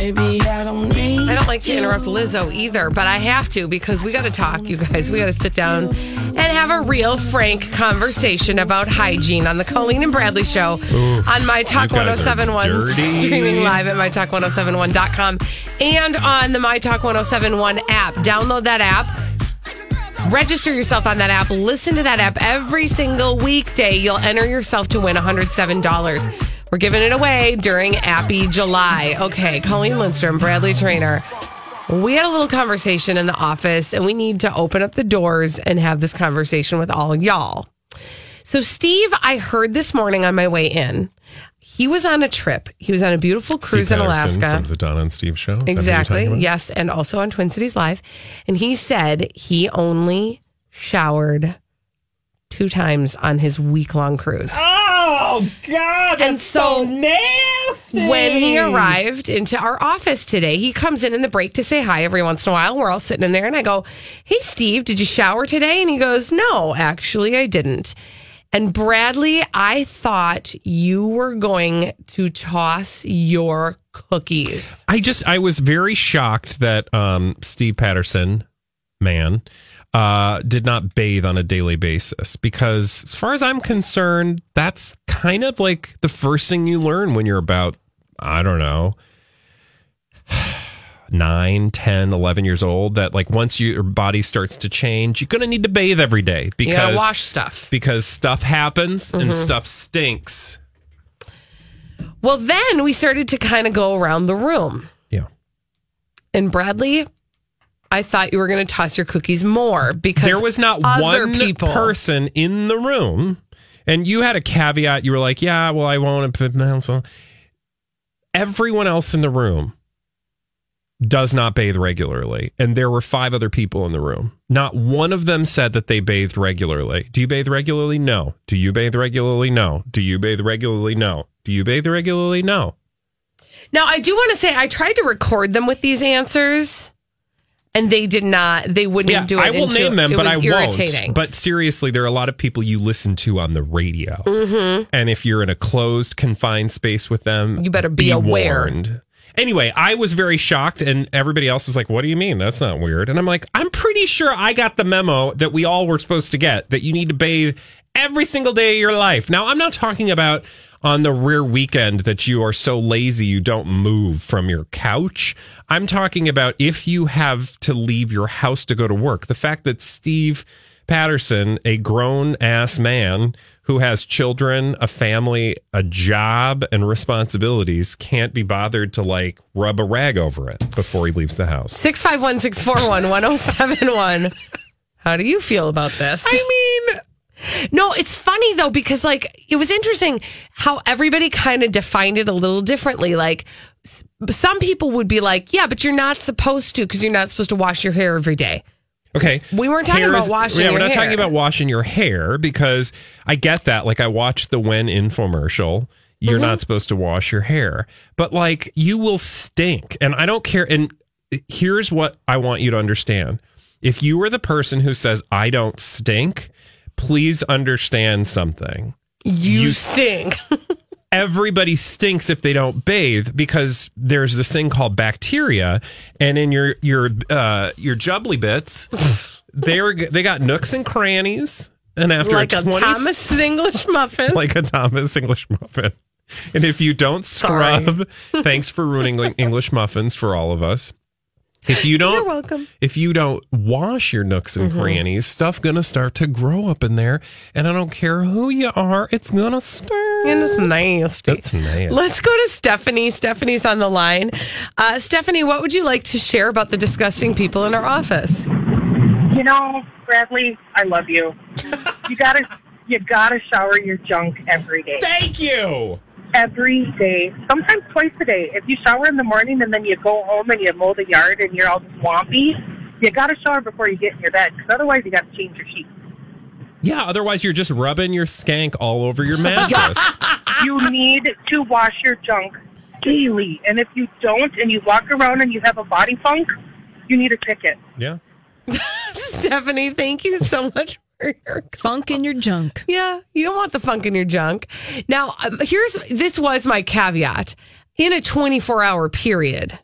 Baby, I don't need I don't like to interrupt Lizzo either, but I have to because we got to talk, you guys. We got to sit down and have a real, frank conversation about hygiene on the Colleen and Bradley Show on My Talk you guys are 1071, dirty. streaming live at MyTalk1071.com and on the My Talk 1071 app. Download that app. Register yourself on that app. Listen to that app every single weekday. You'll enter yourself to win $107. We're giving it away during Appy July. Okay, Colleen Lindstrom, Bradley Traynor. We had a little conversation in the office, and we need to open up the doors and have this conversation with all y'all. So, Steve, I heard this morning on my way in, he was on a trip. He was on a beautiful cruise Steve in Patterson Alaska. from the Don and Steve show. Is that who you're Exactly. Yes. And also on Twin Cities Live. And he said he only showered two times on his week long cruise. Oh God! And so, nasty. when he arrived into our office today, he comes in in the break to say hi every once in a while. We're all sitting in there, and I go, Hey, Steve, did you shower today? And he goes, No, actually, I didn't. And Bradley, I thought you were going to toss your cookies. I just I was very shocked that um, Steve Patterson, man, uh, did not bathe on a daily basis because, as far as I'm concerned, that's kind of like the first thing you learn when you're about I don't know. 9 10 11 years old that like once your body starts to change you're going to need to bathe every day because wash stuff. because stuff happens Mm-hmm. and stuff stinks Well, then we started to kind of go around the room. yeah And Bradley, I thought you were going to toss your cookies more because there was not one people. person in the room and you had a caveat. You were like yeah well i won't everyone else in the room does not bathe regularly and there were five other people in the room. Not one of them said that they bathed regularly. Do you bathe regularly? No. Do you bathe regularly? No. Do you bathe regularly? No. Do you bathe regularly? No. Now, I do want to say I tried to record them with these answers, and they did not. They wouldn't yeah, do it. I will name them, but I irritating. won't. But seriously, there are a lot of people you listen to on the radio, Mm-hmm. and if you're in a closed, confined space with them, You better be aware. warned. Anyway, I was very shocked, and everybody else was like, "What do you mean? That's not weird." And I'm like, "I'm pretty sure I got the memo that we all were supposed to get that you need to bathe every single day of your life." Now, I'm not talking about on the rare weekend that you are so lazy you don't move from your couch. I'm talking about if you have to leave your house to go to work. The fact that Steve Patterson, a grown ass man who has children, a family, a job, and responsibilities, can't be bothered to like rub a rag over it before he leaves the house. Six five one six four one one zero seven one. How do you feel about this? I mean, No, it's funny though because like it was interesting how everybody kind of defined it a little differently. Like some people would be like, "Yeah, but you're not supposed to because you're not supposed to wash your hair every day." Okay. We weren't talking Hair about is- washing Yeah, your we're not hair. talking about washing your hair because I get that. Like I watched the WEN infomercial. You're Mm-hmm. not supposed to wash your hair, but like you will stink. And I don't care. And here's what I want you to understand. If you are the person who says, I don't stink, please understand something. You, You- stink. everybody stinks if they don't bathe because there's this thing called bacteria and in your your uh your jubbly bits they're they got nooks and crannies and after like a 20 Thomas English muffin. like a Thomas English muffin and if you don't scrub thanks for ruining English muffins for all of us If you don't, You're welcome. Mm-hmm. If you don't wash your nooks and crannies, stuff gonna start to grow up in there, and I don't care who you are, it's gonna stink. And it's nasty. That's nasty. Let's go to Stephanie. Stephanie's on the line. Uh, Stephanie, what would you like to share about the disgusting people in our office? You know, Bradley, I love you. you gotta, you gotta shower your junk every day. Thank you. Every day, sometimes twice a day. If you shower in the morning and then you go home and you mow the yard and you're all swampy, you gotta shower before you get in your bed because otherwise you gotta change your sheets. Yeah, otherwise you're just rubbing your skank all over your mattress. You need to wash your junk daily, and if you don't, and you walk around and you have a body funk, you need a ticket. yeah. Stephanie, thank you so much for your Funk in your junk. Yeah, you don't want the funk in your junk. Now, um, here's this was my caveat. In a 24 hour period,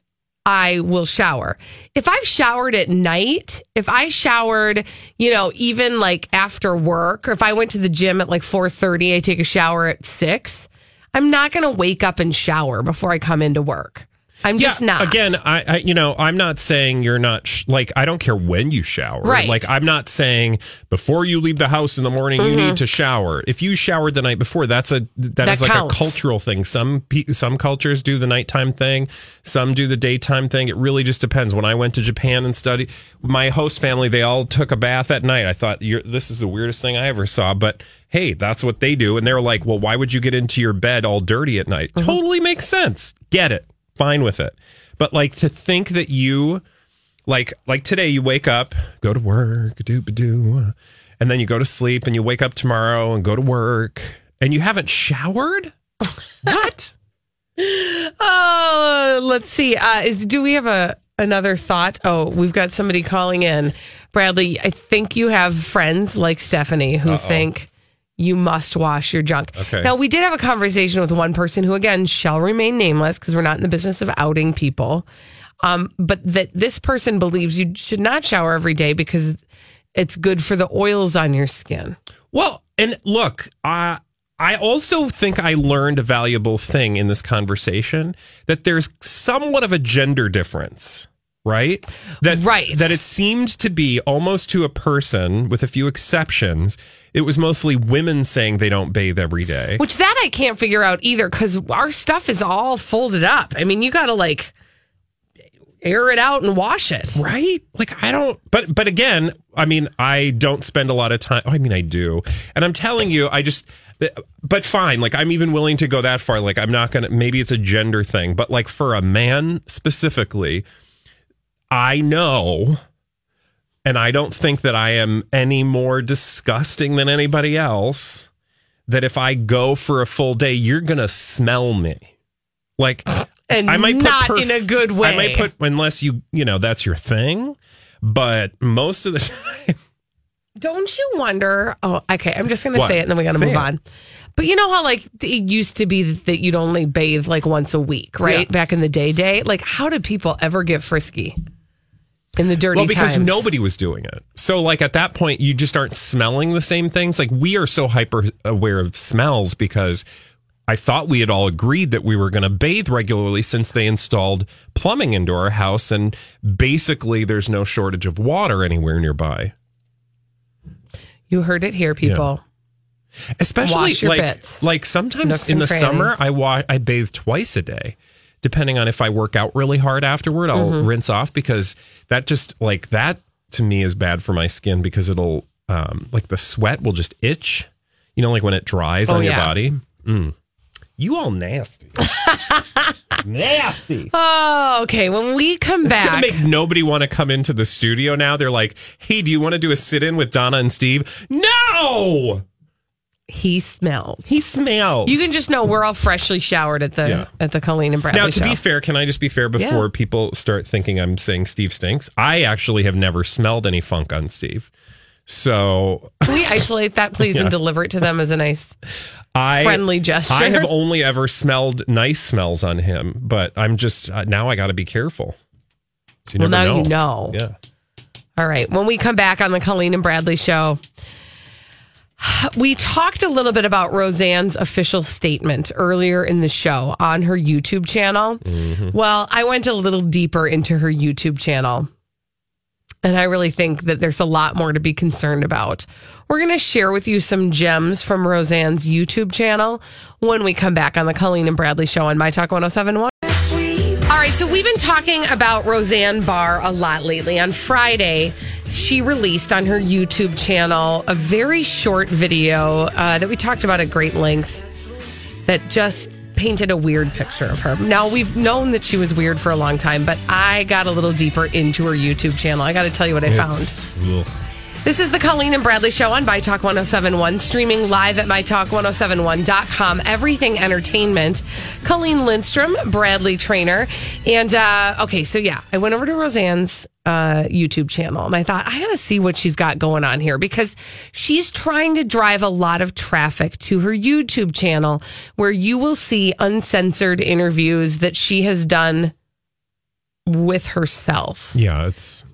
I will shower. If I've showered at night, if I showered, you know, even like after work, or if I went to the gym at like 4:30, I take a shower at 6, I'm not going to wake up and shower before I come into work. I'm just yeah, not. Again, I, I, you know, I'm not saying you're not sh- like I don't care when you shower. Right. Like I'm not saying before you leave the house in the morning you need mm-hmm. to shower. If you showered the night before, that's a that That is like counts. a cultural thing. Some some cultures do the nighttime thing, some do the daytime thing. It really just depends. When I went to Japan and studied, my host family they all took a bath at night. I thought you're, this is the weirdest thing I ever saw, but hey, that's what they do. And they're like, well, why would you get into your bed all dirty at night? Mm-hmm. Totally makes sense. Get it. Fine with it. But like to think that you like like today you wake up, go to work, do do, and then you go to sleep and you wake up tomorrow and go to work and you haven't showered? what? Oh, let's see. Uh, is do we have a another thought? Oh, we've got somebody calling in. Bradley, I think you have friends like Stephanie who think you must wash your junk. Okay. Now, we did have a conversation with one person who, again, shall remain nameless because we're not in the business of outing people. Um, but that this person believes you should not shower every day because it's good for the oils on your skin. Well, and look, I I also think I learned a valuable thing in this conversation that there's somewhat of a gender difference, right? That Right. that it seemed to be almost to a person with a few exceptions. It was mostly women saying they don't bathe every day. Which that I can't figure out either because our stuff is all folded up. I mean, you got to like air it out and wash it. Right? Like I don't but but again, I mean, I don't spend a lot of time I mean I do. And I'm telling you, I just but fine, like I'm even willing to go that far. Like I'm not gonna maybe it's a gender thing, but like for a man specifically, I know and I don't think that I am any more disgusting than anybody else. That if I go for a full day, you're gonna smell me. Like And I might put not perf- in a good way. I might put unless you you know that's your thing, but most of the time, Don't you wonder? Oh, okay. I'm just going to say it and then we got to move it. on. But you know how like it used to be that you'd only bathe like once a week, right? Yeah. Back in the day, day. Like, how did people ever get frisky in the dirty well, because times? nobody was doing it. So like at that point, you just aren't smelling the same things. Like we are so hyper aware of smells because. I thought we had all agreed that we were going to bathe regularly since they installed plumbing into our house, and basically, there's no shortage of water anywhere nearby. You heard it here, people. especially Wash your like bits. like sometimes Nooks in the summer. I wa- I bathe twice a day depending on if I work out really hard afterward I'll Mm-hmm. rinse off because that just like that to me is bad for my skin because it'll um like the sweat will just itch you know like when it dries Oh, on your body mm. you all nasty nasty Oh, okay. When we come it's back, make nobody want to come into the studio now. They're like, "Hey, do you want to do a sit-in with Donna and Steve?" No, he smells. he smells. You can just know we're all freshly showered at the Yeah. at the Colleen and Bradley show. Now, to show. be fair, can I just be fair before Yeah. people start thinking I'm saying Steve stinks? I actually have never smelled any funk on Steve. So Can we isolate that, please, and deliver it to them as a nice I friendly gesture? I have only ever smelled nice smells on him, but I'm just uh, now I got to be careful. So you Well, never now you know. Yeah. All right. When we come back on the Colleen and Bradley show, We talked a little bit about Roseanne's official statement earlier in the show on her YouTube channel. Mm-hmm. Well, I went a little deeper into her YouTube channel. And I really think that there's a lot more to be concerned about. We're going to share with you some gems from Roseanne's YouTube channel when we come back on the Colleen and Bradley show on My Talk 1071. All right, so we've been talking about Roseanne Barr a lot lately. On Friday, she released on her YouTube channel a very short video uh, that we talked about at great length that just painted a weird picture of her. Now, we've known that she was weird for a long time, but I got a little deeper into her YouTube channel. I got to tell you what I found. Ugh. This is the Colleen and Bradley Show on My Talk 1071, streaming live at MyTalk1071.com. Everything Entertainment. Colleen Lindstrom, Bradley Traynor. And, uh, okay, so yeah, I went over to Roseanne's uh, YouTube channel and I thought, I gotta see what she's got going on here because she's trying to drive a lot of traffic to her YouTube channel where you will see uncensored interviews that she has done with herself. Yeah, it's.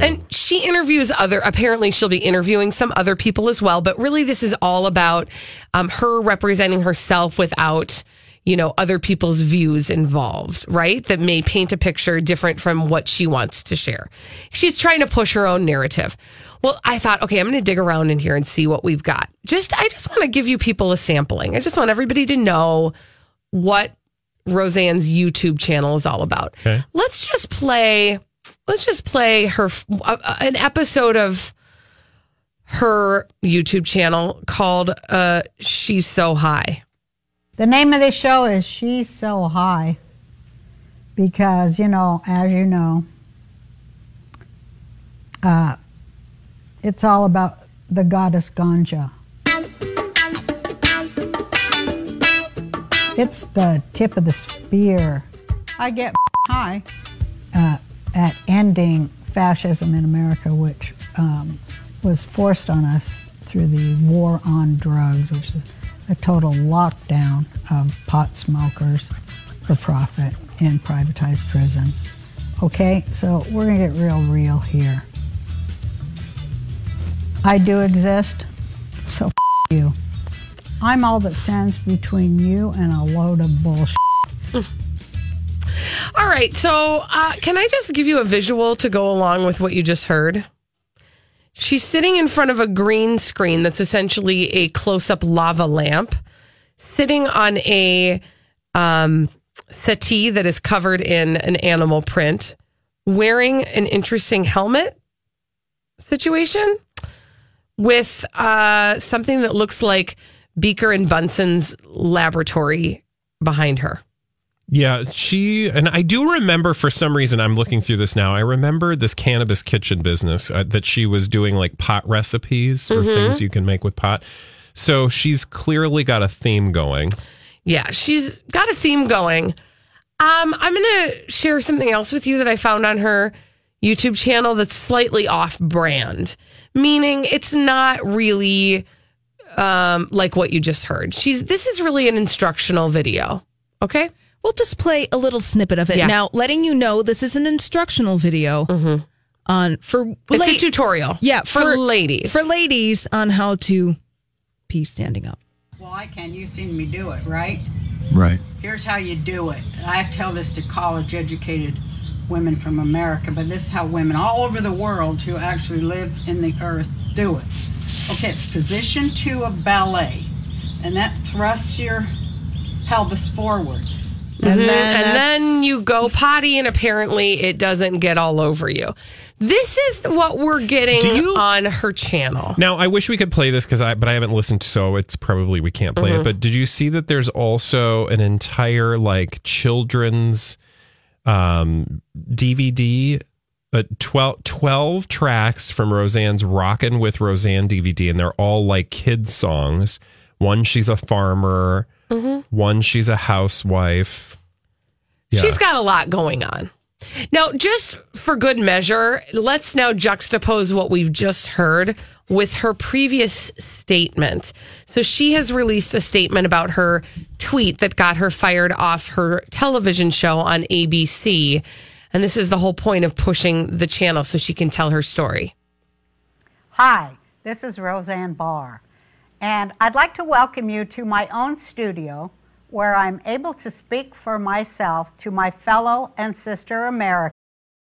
And she interviews other, apparently, she'll be interviewing some other people as well. But really, this is all about um, her representing herself without, you know, other people's views involved, right? That may paint a picture different from what she wants to share. She's trying to push her own narrative. Well, I thought, okay, I'm going to dig around in here and see what we've got. Just, I just want to give you people a sampling. I just want everybody to know what Roseanne's YouTube channel is all about. Okay. Let's just play. Let's just play her uh, an episode of her YouTube channel called uh, "She's So High." The name of the show is She's So High because, you know, as you know, uh, it's all about the goddess Ganja. It's the tip of the spear. I get high uh, at ending fascism in America, which um, was forced on us through the war on drugs, which is a total lockdown of pot smokers for profit in privatized prisons. Okay, so we're gonna get real real here. I do exist, so f- you. I'm all that stands between you and a load of bullshit. All right, so uh, can I just give you a visual to go along with what you just heard? She's sitting in front of a green screen that's essentially a close-up lava lamp, sitting on a um, settee that is covered in an animal print, wearing an interesting helmet situation with uh, something that looks like Beaker and Bunsen's laboratory behind her. Yeah, she and I do remember for some reason I'm looking through this now. I remember this cannabis kitchen business uh, that she was doing like pot recipes or things you can make with pot. So she's clearly got a theme going. Yeah, she's got a theme going. Um, I'm going to share something else with you that I found on her YouTube channel that's slightly off brand, meaning it's not really um, like what you just heard. She's this is really an instructional video. Okay. We'll just play a little snippet of it Yeah. now, letting you know this is an instructional video on for Mm-hmm. It's la- a tutorial. Yeah, for, ladies. for ladies on how to pee standing up. Well, I can. You've seen me do it, right? Right. Here's how you do it. I tell this to college educated women from America, but this is how women all over the world who actually live in the earth do it. Okay, it's position two of ballet, and that thrusts your pelvis forward. And then, Mm-hmm. and then you go potty, and apparently it doesn't get all over you. This is what we're getting you- on her channel. Now, I wish we could play this because I, but I haven't listened, so it's probably we can't play it. But did you see that there's also an entire like children's um, DVD, uh, 12, 12 tracks from Roseanne's Rockin' with Roseanne DVD, and they're all like kids songs. One, she's a farmer. Mm-hmm. One, she's a housewife. Yeah. She's got a lot going on. Now, just for good measure, let's now juxtapose what we've just heard with her previous statement. So she has released a statement about her tweet that got her fired off her television show on ABC. And this is the whole point of pushing the channel so she can tell her story. Hi, this is Roseanne Barr, And I'd like to welcome you to my own studio where I'm able to speak for myself to my fellow and sister Americans.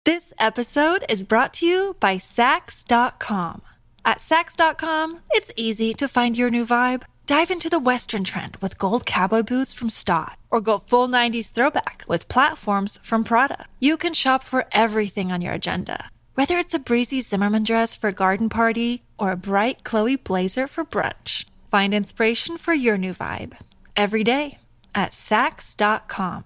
This episode is brought to you by Saks.com. At Saks.com, it's easy to find your new vibe. Dive into the Western trend with gold cowboy boots from Staud, or go full 90s throwback with platforms from Prada. You can shop for everything on your agenda, whether it's a breezy Zimmermann dress for a garden party or a bright Chloe blazer for brunch. Find inspiration for your new vibe every day at Saks.com.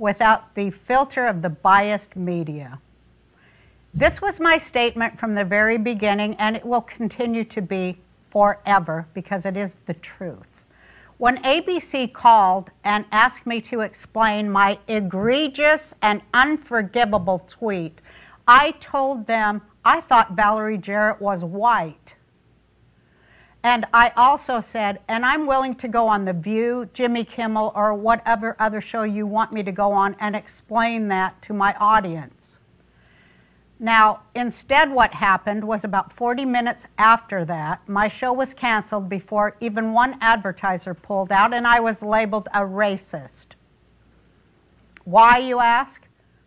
Without the filter of the biased media. This was my statement from the very beginning, and it will continue to be forever because it is the truth. When ABC called and asked me to explain my egregious and unforgivable tweet, I told them I thought Valerie Jarrett was white. And I also said, and I'm willing to go on The View, Jimmy Kimmel, or whatever other show you want me to go on and explain that to my audience. Now, instead, what happened was about 40 minutes after that, my show was canceled before even one advertiser pulled out, and I was labeled a racist. Why, you ask?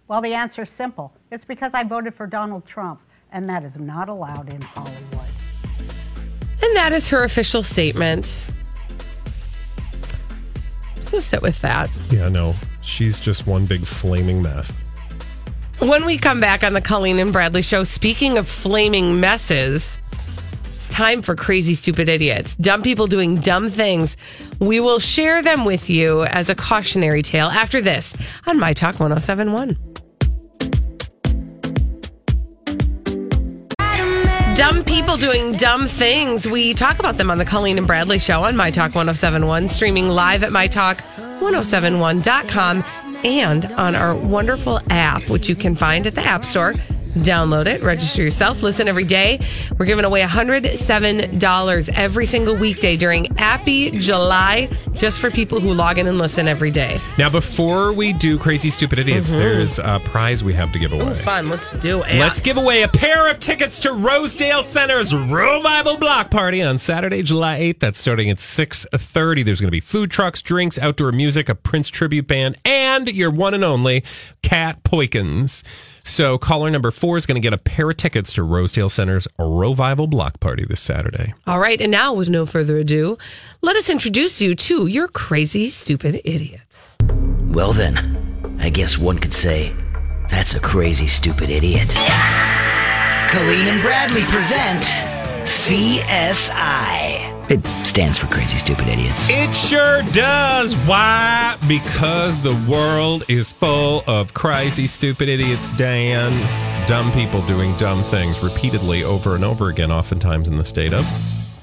Well, the answer is simple it's because I voted for Donald Trump, and that is not allowed in Hollywood. And that is her official statement. So sit with that. Yeah, no, she's just one big flaming mess. When we come back on the Colleen and Bradley show, speaking of flaming messes, time for crazy, stupid idiots. Dumb people doing dumb things. We will share them with you as a cautionary tale after this on My Talk 1071. Dumb people doing dumb things. We talk about them on the Colleen and Bradley show on My Talk 1071, streaming live at MyTalk1071.com and on our wonderful app, which you can find at the App Store. Download it, register yourself, listen every day. We're giving away $107 every single weekday during Appy July, just for people who log in and listen every day. Now, before we do crazy, stupid idiots, mm-hmm. there's a prize we have to give away. Ooh, fun. Let's do it. Let's give away a pair of tickets to Rosedale Center's Revival Block Party on Saturday, July 8th. That's starting at 6.30. There's going to be food trucks, drinks, outdoor music, a Prince tribute band, and your one and only Kat Perkins. So caller number four is going to get a pair of tickets to Rosedale Center's Revival Block Party this Saturday. All right. And now, with no further ado, let us introduce you to your crazy, stupid idiots. Well, then, I guess one could say that's a crazy, stupid idiot. Colleen and Bradley present CSI. It stands for Crazy Stupid Idiots. It sure does. Why? Because the world is full of crazy, stupid idiots, Dan. Dumb people doing dumb things repeatedly over and over again, oftentimes in the state of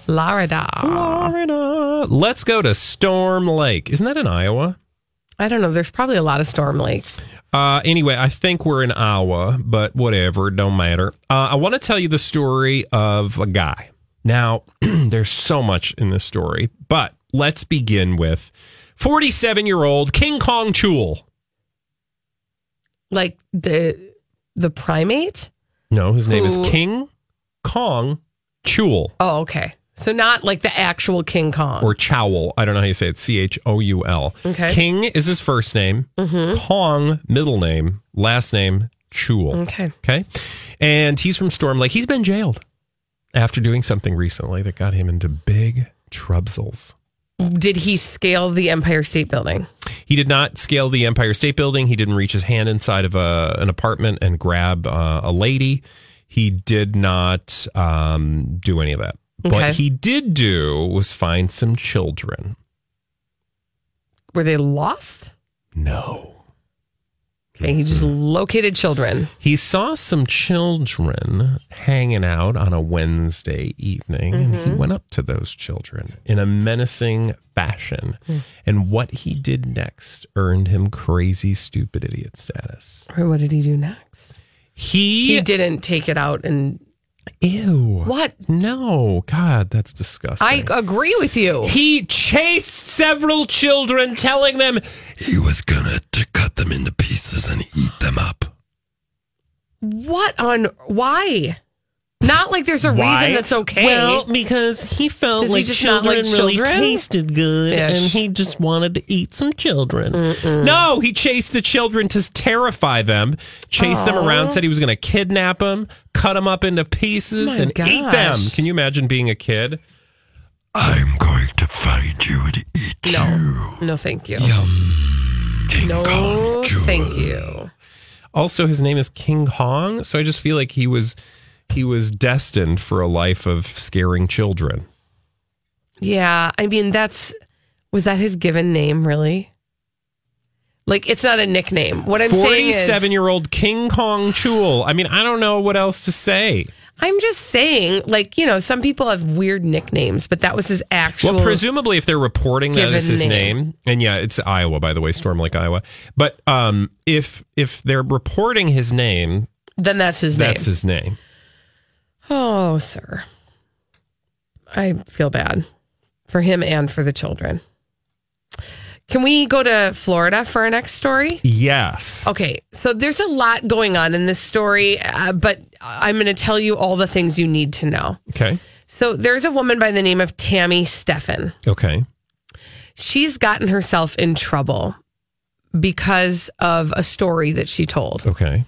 Florida. Florida. Let's go to Storm Lake. Isn't that in Iowa? I don't know. There's probably a lot of storm lakes. Uh, anyway, I think we're in Iowa, but whatever, don't matter. Uh, I want to tell you the story of a guy. Now, there's so much in this story, but let's begin with 47 year old King Kong Chul. Like the the primate? No, his name is King Kong Chul Oh, okay. So not like the actual King Kong. or Chowl. I don't know how you say it. C H O U L. Okay. King is his first name. Mm-hmm. Kong, middle name. Last name, Chul. okay. Okay. And he's from Storm Lake. He's been jailed after doing something recently that got him into big troubles. Did he scale the Empire State Building? He did not scale the Empire State Building. He didn't reach his hand inside of a, an apartment and grab uh, a lady. He did not um, do any of that. Okay. What he did do was find some children. Were they lost? No. Okay, he just mm-hmm. located children. He saw some children hanging out on a Wednesday evening, and he mm-hmm. went up to those children in a menacing fashion. Mm. And what he did next earned him crazy, stupid idiot status. Or what did he do next? He, He didn't take it out and ew. what? No, God, that's disgusting. I agree with you. he chased several children, telling them He was gonna to cut them into pieces and eat them up. What on why? Not like there's a Why? reason that's okay. Well, because he felt Does he like just not children like really children? tasted good, and he just wanted to eat some children. No, he chased the children to terrify them, chased them around, said he was going to kidnap them, cut them up into pieces, My and eat them. gosh. Can you imagine being a kid? I'm going to find you and eat no, no, thank you. King No, Kong thank you. Also, his name is King Hong, so I just feel like he was he was destined for a life of scaring children. Yeah, I mean that's was that his given name really? Like it's not a nickname. What I'm saying is Forty-seven-year-old King Kong Chul. I mean, I don't know what else to say. I'm just saying, like, you know, some people have weird nicknames, but that was his actual Well, presumably, if they're reporting that as his name. name. and yeah, it's Iowa, by the way, Storm Lake, Iowa. But um, if if they're reporting his name, then that's his that's name. That's his name. Oh, sir. I feel bad for him and for the children. Can we go to Florida for our next story? Yes. Okay, so there's a lot going on in this story, uh, but I'm going to tell you all the things you need to know. Okay. So there's a woman by the name of Tammy Steffen. Okay. She's gotten herself in trouble because of a story that she told. Okay.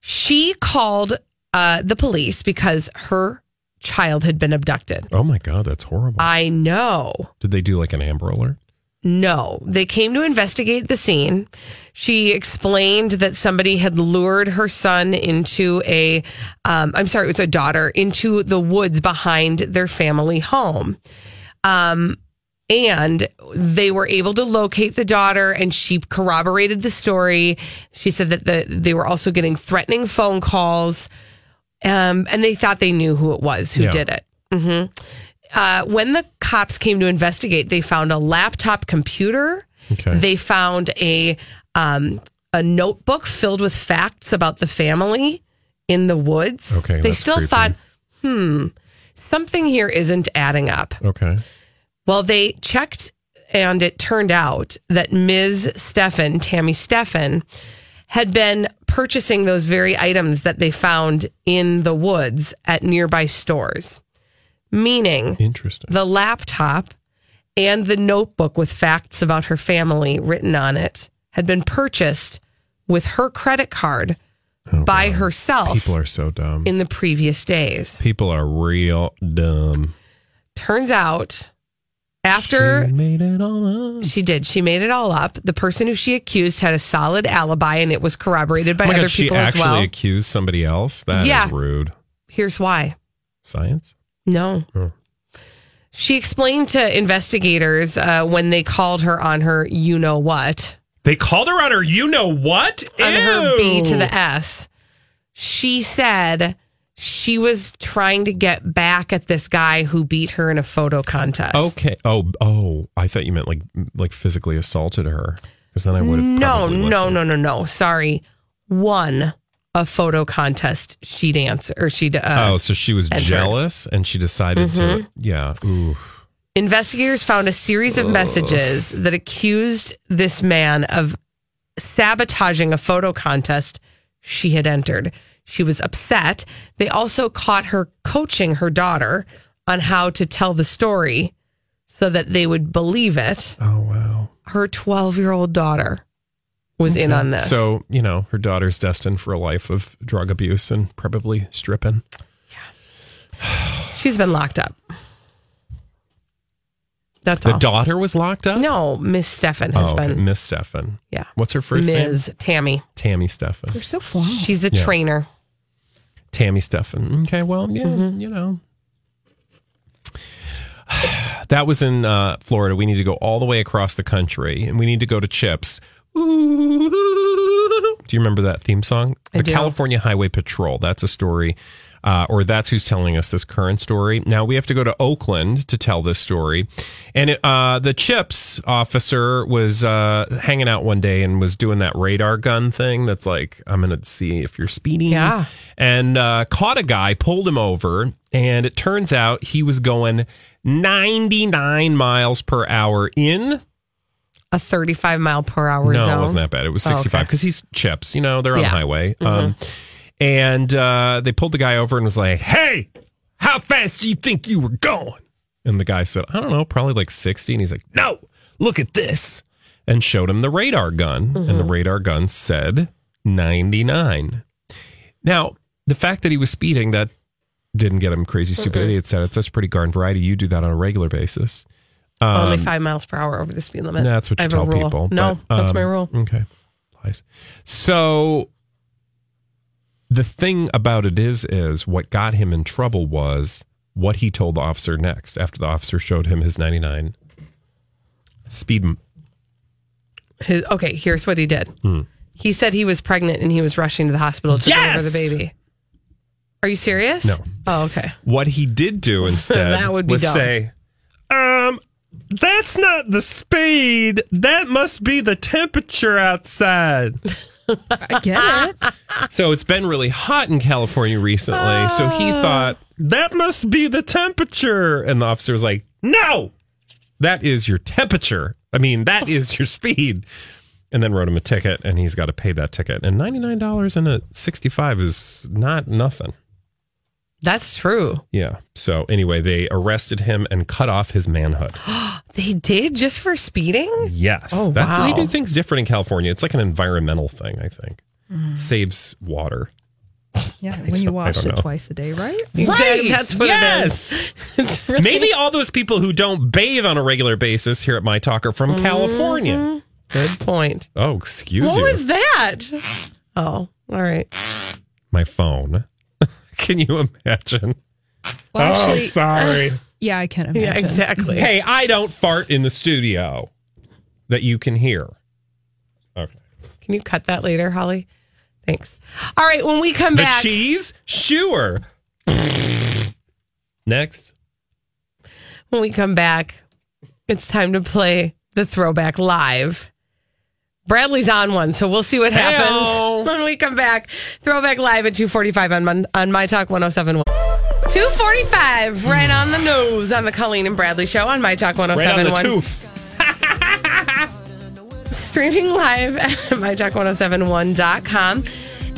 She called uh, the police because her child had been abducted. Oh my God, that's horrible. I know. Did they do like an Amber Alert? No, they came to investigate the scene. She explained that somebody had lured her son into a, um, I'm sorry, it was a daughter, into the woods behind their family home. Um, and they were able to locate the daughter and she corroborated the story. She said that the, they were also getting threatening phone calls. Um, and they thought they knew who it was who Yeah. did it. hmm Uh, when the cops came to investigate, they found a laptop computer. Okay. They found a um, a notebook filled with facts about the family in the woods. Okay, they still creepy. thought, hmm, something here isn't adding up. Okay. Well, they checked, and it turned out that Ms. Steffen, Tammy Steffen, had been purchasing those very items that they found in the woods at nearby stores. Meaning, Interesting. the laptop and the notebook with facts about her family written on it had been purchased with her credit card oh, by herself Oh, People are so dumb. in the previous days. People are real dumb. Turns out, after She made it all up. She did. She made it all up. The person who she accused had a solid alibi, and it was corroborated by oh other God, she people as actually well. accused somebody else? That is Yeah. rude. Here's why. Science? No. Oh. She explained to investigators uh, when they called her on her you know what, They called her on her you know what? on her B to the S. She said she was trying to get back at this guy who beat her in a photo contest. Okay. Oh, oh. I thought you meant like like physically assaulted her. Because then I would have. No, no, no, no, no. Sorry. Won a photo contest. She'd answer or she'd. Uh, Oh, so she was entered. jealous and she decided to. Mhm. Yeah. Ooh. Investigators found a series of messages that accused this man of sabotaging a photo contest she had entered. She was upset. They also caught her coaching her daughter on how to tell the story so that they would believe it. Oh wow. Her 12 year old daughter was in on this. So, you know, her daughter's destined for a life of drug abuse and probably stripping. she's been locked up. That's The all. daughter was locked up? No, Miss Stefan has oh, okay. been. Miss Stefan. Yeah. What's her first name? Ms. Tammy. Tammy Stefan. They're so formal. She's a Yeah. trainer. Tammy Stefan. Okay, well, yeah, Mm-hmm. you know. That was in uh, Florida. We need to go all the way across the country and we need to go to Chips. Do you remember that theme song? I the do. California Highway Patrol. That's a story, uh, or that's who's telling us this current story. Now we have to go to Oakland to tell this story. And it, uh, the CHIPS officer was uh, hanging out one day and was doing that radar gun thing that's like, I'm going to see if you're speeding. Yeah. And uh, caught a guy, pulled him over, and it turns out he was going 99 miles per hour in A 35 mile per hour no, zone. it wasn't that bad. It was Oh, 65 okay. because he's chips, you know, they're on Yeah. the highway. Mhm. Um, and uh, they pulled the guy over and was like, hey, how fast do you think you were going? And the guy said, I don't know, probably like 60. And he's like, no, look at this. And showed him the radar gun. And the Mhm. radar gun said 99. Now, the fact that he was speeding, that didn't get him crazy stupid Mm-mm. idiot status. That's pretty garden variety. You do that on a regular basis. Only Um, five miles per hour over the speed limit. that's what I you tell people. No, but, that's my um, rule. Okay. Lies. So the thing about it is, is what got him in trouble was what he told the officer next after the officer showed him his 99 speed. His, okay, here's what he did. Hmm. He said he was pregnant and he was rushing to the hospital to deliver the baby. Are you serious? No. Oh, okay. What he did do instead That would be was dumb. say, um, that's not the speed. That must be the temperature outside. I get it. So it's been really hot in California recently. So he ah. thought that must be the temperature. And the officer was like, no, that is your temperature. I mean, that is your speed. And then wrote him a ticket and he's got to pay that ticket. And $99 and a 65 is not nothing. That's true. Yeah. So anyway, they arrested him and cut off his manhood. They did just for speeding? Yes. Oh, That's wow. they do things different in California. It's like an environmental thing, I think. Mm. Saves water. Yeah, when you wash it know. twice a day, right? Exactly. That's what yes. it is. It's really- Maybe all those people who don't bathe on a regular basis here at My Talk are from California. Good point. Oh, excuse me. What you. was that? Oh, all right. My phone. Can you imagine? Well, oh, actually- oh, sorry. Yeah, I can imagine. Yeah, exactly. hey, I don't fart in the studio that you can hear. Okay. Can you cut that later, Holly? Thanks. All right, when we come The back. cheese? Sure. Next. when we come back, it's time to play the throwback live. Bradley's on one, so we'll see what happens Hey-o. when we come back. Throwback live at 245 on, Mon- on My Talk 1071. 245, right on the nose on the Colleen and Bradley show on My Talk Right on the 1071. tooth. Streaming live at mytalk1071.com.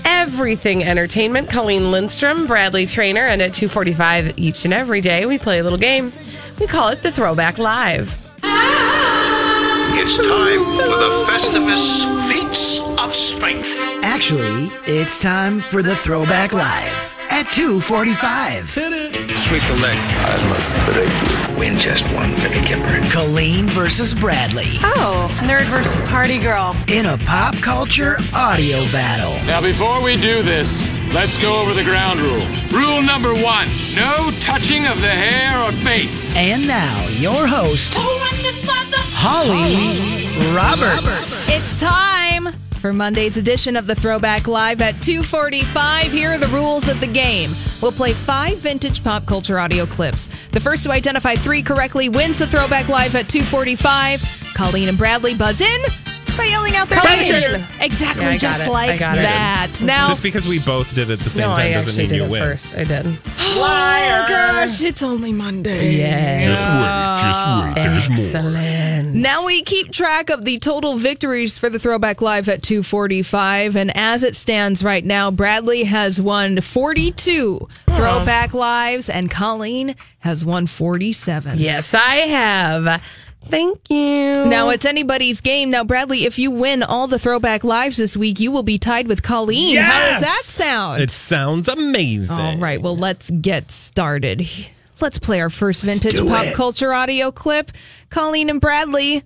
Everything Entertainment, Colleen Lindstrom, Bradley Traynor, and at 245 each and every day, we play a little game. We call it the Throwback Live. It's time for the Festivus Feats of Strength. Actually, it's time for the Throwback Live at 245. Hit it. Sweep the leg. I must predict. Win just one for the Gipper. Colleen versus Bradley Oh, nerd versus party girl. in a pop culture audio battle. Now, before we do this, let's go over the ground rules. Rule number one no touching of the hair or face. And now, your host, Holly Roberts. It's time for Monday's edition of the Throwback Live at 2:45. Here are the rules of the game. We'll play 5 vintage pop culture audio clips. The first to identify 3 correctly wins the Throwback Live at 2:45. Colleen and Bradley buzz in by yelling out their Colleen. names. Exactly Yeah, just it. Like got it. that. Now Just because we both did it at the same no, time I doesn't mean did you it win. first. I did. Oh gosh, it's only Monday. Yeah. Just wait, just wait. There's more. Now we keep track of the total victories for the Throwback Live at 245. And as it stands right now, Bradley has won 42 Throwback Lives and Colleen has won 47. Yes, I have. Thank you. Now it's anybody's game. Now, Bradley, if you win all the Throwback Lives this week, you will be tied with Colleen. How does that sound? It sounds amazing. All right, well, let's get started. Let's play our first vintage pop it. culture audio clip. Colleen and Bradley,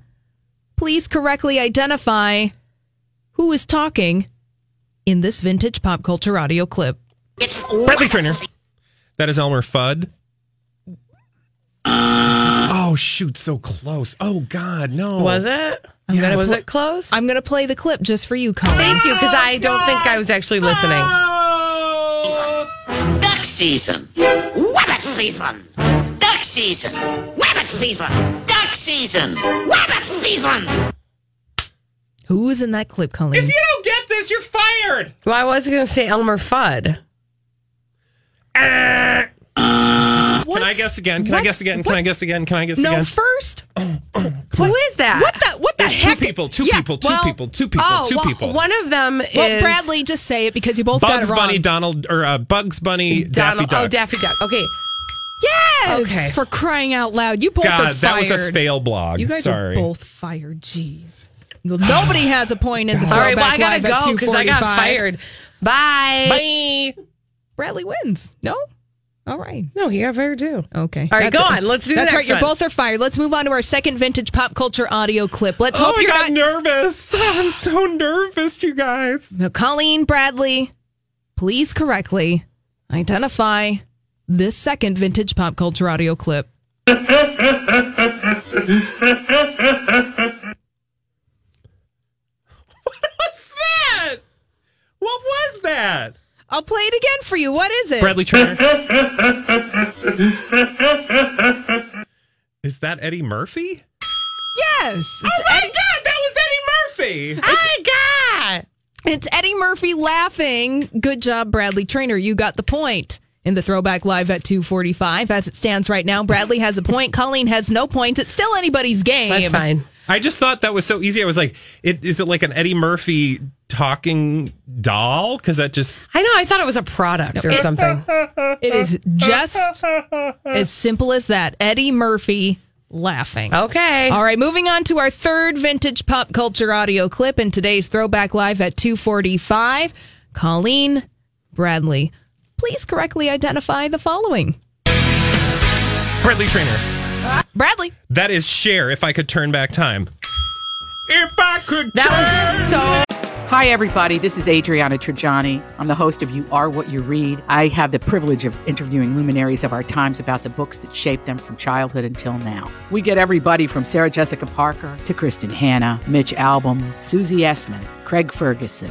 please correctly identify who is talking in this vintage pop culture audio clip. Bradley Traynor. That is Elmer Fudd. Uh, Oh shoot, so close. Oh God, no. Was it? I'm gonna was pl- it close? I'm gonna play the clip just for you, Colleen. Thank you, because I don't think I was actually listening. Duck season. Wabbit season. Duck season. Wabbit season. Duck season. Wabbit season. Who is in that clip, Colleen? If you don't get this, you're fired. Well, I was going to say Elmer Fudd. Uh, Can I guess again? Can I guess again? Can I guess again? Can I guess again? no, first. Who is that? What the? What the There's heck? two people, two Yeah, people, two well- people, two people, Oh, two well, people. one of them Well, is Bradley, just say it because you both got it Bugs wrong. Bunny, Donald, or uh, Bugs Bunny, Daffy Duck. Oh, Daffy Duck. Okay. Yes. Okay. For crying out loud, you both are God, that was a fail blog. You guys Sorry. are both fired. Jeez. Well, Nobody has a point in the All right. Well, I gotta go because I got fired. Bye. Bye. Bradley wins. No. All right. No, he got fired too. Okay. All right, That's go it. on. Let's do the That's right. You one. both are fired. Let's move on to our second vintage pop culture audio clip. Let's Oh, hope I you're got not. nervous. I'm so nervous, you guys. Now, Colleen Bradley, please correctly identify this second vintage pop culture audio clip. What's that? What was that? I'll play it again for you. What is it? Bradley Traynor. Is that Eddie Murphy? Yes. Oh It's my Eddie, God, that was Eddie Murphy. Oh my God. it's Eddie Murphy laughing. Good job, Bradley Traynor. You got the point. In the throwback live at 245. As it stands right now, Bradley has a point. Colleen has no points. It's still anybody's game. That's fine. I just thought that was so easy. I was like, it, is it like an Eddie Murphy talking doll? Because that just. I know. I thought it was a product or something. It is just as simple as that. Eddie Murphy laughing. Okay. All right, moving on to our third vintage pop culture audio clip in today's Throwback Live at 245. Colleen Bradley, please correctly identify the following. Bradley Traynor. Bradley. That is Cher. if I could turn back time. If I could That was so. Hi, everybody. This is Adriana Trigiani. I'm the host of You Are What You Read. I have the privilege of interviewing luminaries of our times about the books that shaped them from childhood until now. We get everybody from Sarah Jessica Parker to Kristin Hannah, Mitch Albom, Susie Essman, Craig Ferguson,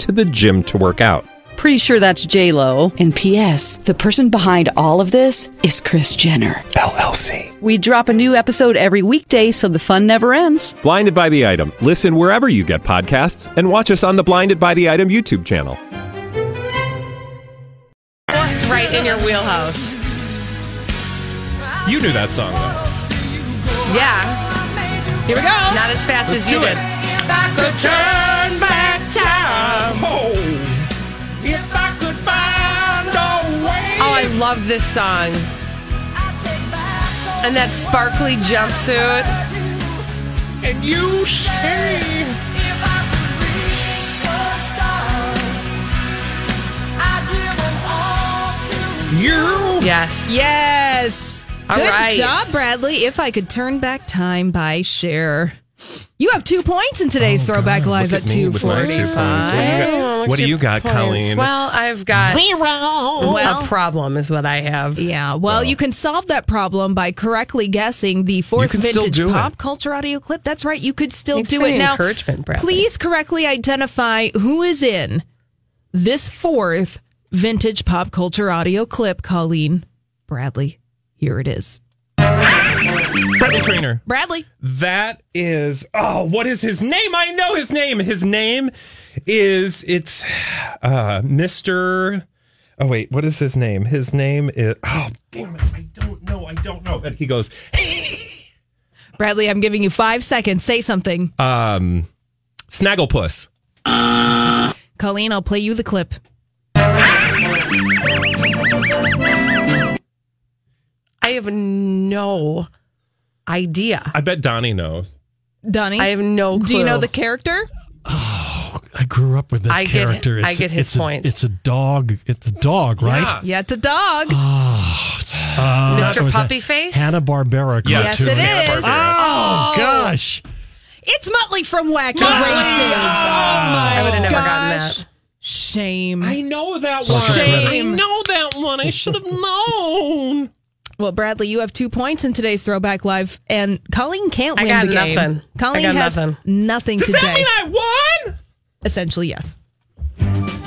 to the gym to work out. Pretty sure that's J Lo. And P.S. The person behind all of this is Kris Jenner LLC. We drop a new episode every weekday, so the fun never ends. Blinded by the item. Listen wherever you get podcasts, and watch us on the Blinded by the Item YouTube channel. Right in your wheelhouse. You knew that song though. Yeah. Here we go. Not as fast Let's as you do did. it. If I turn back love this song. And that sparkly jumpsuit. And you say. You. Yes. Yes. All Good right. job, Bradley. If I could turn back time by Cher. You have two points in today's oh, Throwback Live at Oh, Look at me with my two 245. What do you got, what do you got Points. Colleen? Well, I've got Zero. Well- a problem, is what I have. Yeah, well, you can solve that problem by correctly guessing the fourth vintage do it. pop culture audio clip. That's right, you could still Thanks do it now. encouragement, Bradley. Please correctly identify who is in this fourth vintage pop culture audio clip. Colleen Bradley, here it is. Bradley Traynor. Bradley. That is oh, what is his name? I know his name. His name is it's uh Mr. Oh wait, what is his name? His name is oh damn it, I don't know, I don't know. And he goes, Bradley, I'm giving you five seconds. Say something. um Snagglepuss. Colleen, I'll play you the clip. I have no idea. I bet Donnie knows. Donnie. I have no clue. Do you know the character? Oh, I grew up with that I get- character. I get his it's a- point. it's a dog. It's a dog, right? Yeah, it's a dog. Uh, Mr. Puppy Face? Hanna Barbera. Yes, it is. Oh, Oh. gosh. It's Muttley from Wacky Races. Oh my I would have never gotten gosh. that. Shame. I know that one. Shame. I know that one. I should have known. Well, Bradley, you have two points in today's Throwback Live, and Colleen can't I win got the game. nothing. Colleen I got has nothing. nothing Does today. that mean I won? Essentially, yes.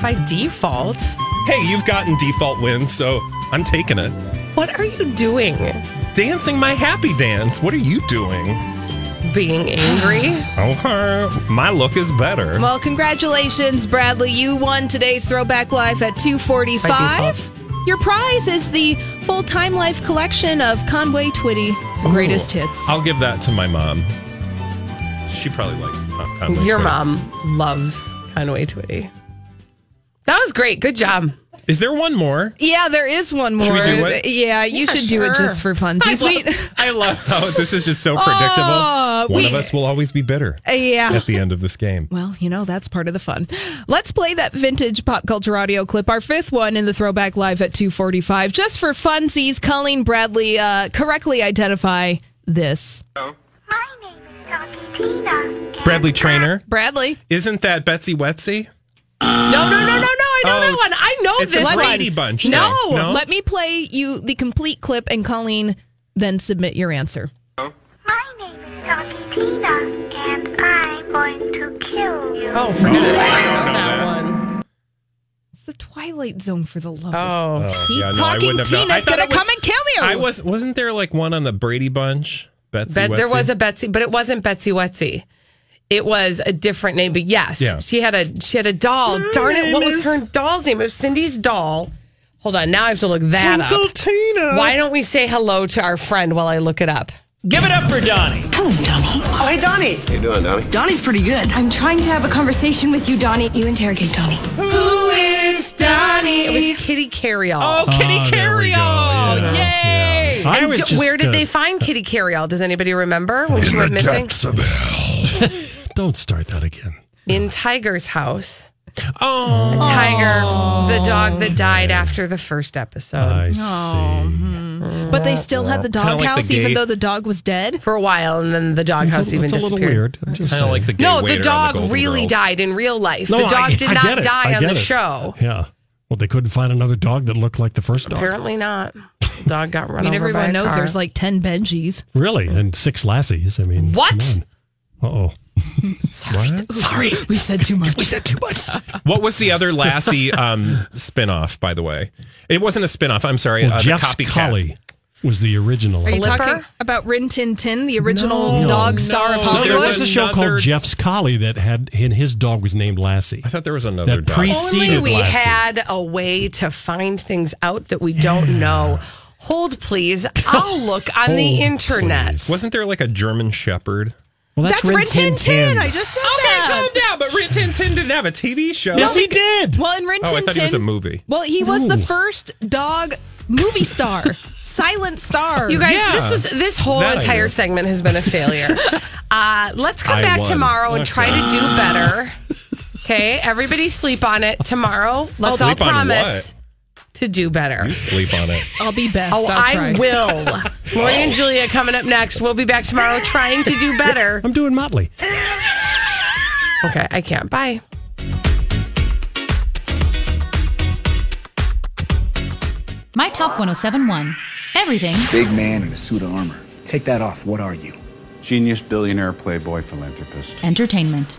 By default. Hey, you've gotten default wins, so I'm taking it. What are you doing? Dancing my happy dance. What are you doing? Being angry? Okay. My look is better. Well, congratulations, Bradley. You won today's Throwback Live at By 245. Your prize is the full Time Life collection of Conway Twitty's greatest hits. I'll give that to my mom. She probably likes Con- Conway Your Twitty. mom loves Conway Twitty. That was great. Good job. Is there one more? Yeah, there is one more. Should we do it? Yeah, you Yeah, should do it just for funsies. I love, I love how this is just so predictable. Oh, one we- of us will always be bitter Uh, yeah. at the end of this game. Well, you know, that's part of the fun. Let's play that vintage pop culture audio clip, our fifth one in the throwback live at 245. Just for funsies, Colleen Bradley uh, correctly identify this. Hello. My name is Talky Tina. Bradley Traynor. Bradley. Isn't that Betsy Wetsy? No, no, no, no, no. I know Oh, that um, one. I know it's a this Brady one. Bunch No. No? let me play you the complete clip and Colleen then submit your answer. My name is Talky Tina, and I'm going to kill you. Oh, forget it. I know that one. It's the Twilight Zone for the love Oh. of Keep oh, yeah, no, talking, wouldn't have known. I Tina's gonna was- come and kill you. I was wasn't there like one on the Brady Bunch? Betsy Bet, there was a Betsy, but it wasn't Betsy Wetsy. It was a different name, but yes, Yeah. she had a she had a doll. Darn it, what was her doll's name? It was Cindy's doll. Hold on, now I have to look that Uncle up. Tina. Why don't we say hello to our friend while I look it up? Give it up for Donnie. Hello, Donnie. Oh, hey, Donnie. How you doing, Donnie? Donnie's pretty good. I'm trying to have a conversation with you, Donnie. You interrogate Donnie. Who is Donnie? It was Kitty Carryall. Oh, Kitty Oh, there. Carryall! Yeah. Yay! I And was d- just, where did uh, they find Kitty Carryall? Does anybody remember when she In went the missing? depths of hell. Don't start that again. In Tiger's house. Oh, Tiger, the dog that died after the first episode. I see. But they still had the Kinda like the doghouse, even though the dog was dead. for a while, and then the doghouse It's a, even it's a little disappeared. weird. I'm just kind of like the gay No, the dog Golden really Girls. died in real life. No, the dog I- did I not die on the it. show. Yeah. Well, they couldn't find another dog that looked like the first dog. Apparently not. The dog got run I mean, over by everyone a knows car. there's like 10 Benjis. Really? And six lassies. I mean, What? Uh oh. Sorry. We said too much. we said too much. What was the other Lassie um, spin-off, by the way? It wasn't a spin-off. I'm sorry. Well, uh, Jeff's copycat. Collie was the original. Are you Flipper? talking about Rin Tin Tin, the original No, dog no. star of No, Hollywood? There There's was a show another- called Jeff's Collie that had, and his dog was named Lassie. I thought there was another That dog. preceded Only we Lassie. had a way to find things out that we don't know. Hold, please. I'll look on the internet. please. Wasn't there like a German Shepherd? Well, That's Rin Tin Tin. I just said Okay, that. Okay, calm down. But Rin Tin Tin didn't have a TV show. Yes, he did. Well, in Rin Oh, I Tin thought he was a movie. Well, he was the first dog movie star, silent star. You guys, Yeah. this was this whole That entire segment has been a failure. uh, let's come I back won. tomorrow and try to do better. Okay, everybody sleep on it tomorrow. Let's all Sleep on promise to do better. You sleep on it. I'll be best. Oh, I'll I will. Lori and Julia coming up next. We'll be back tomorrow trying to do better. I'm doing Muttley. Okay, I can't. Bye. My Talk 1071. Everything Big man in a suit of armor. Take that off. What are you? Genius, billionaire, playboy, philanthropist. entertainment.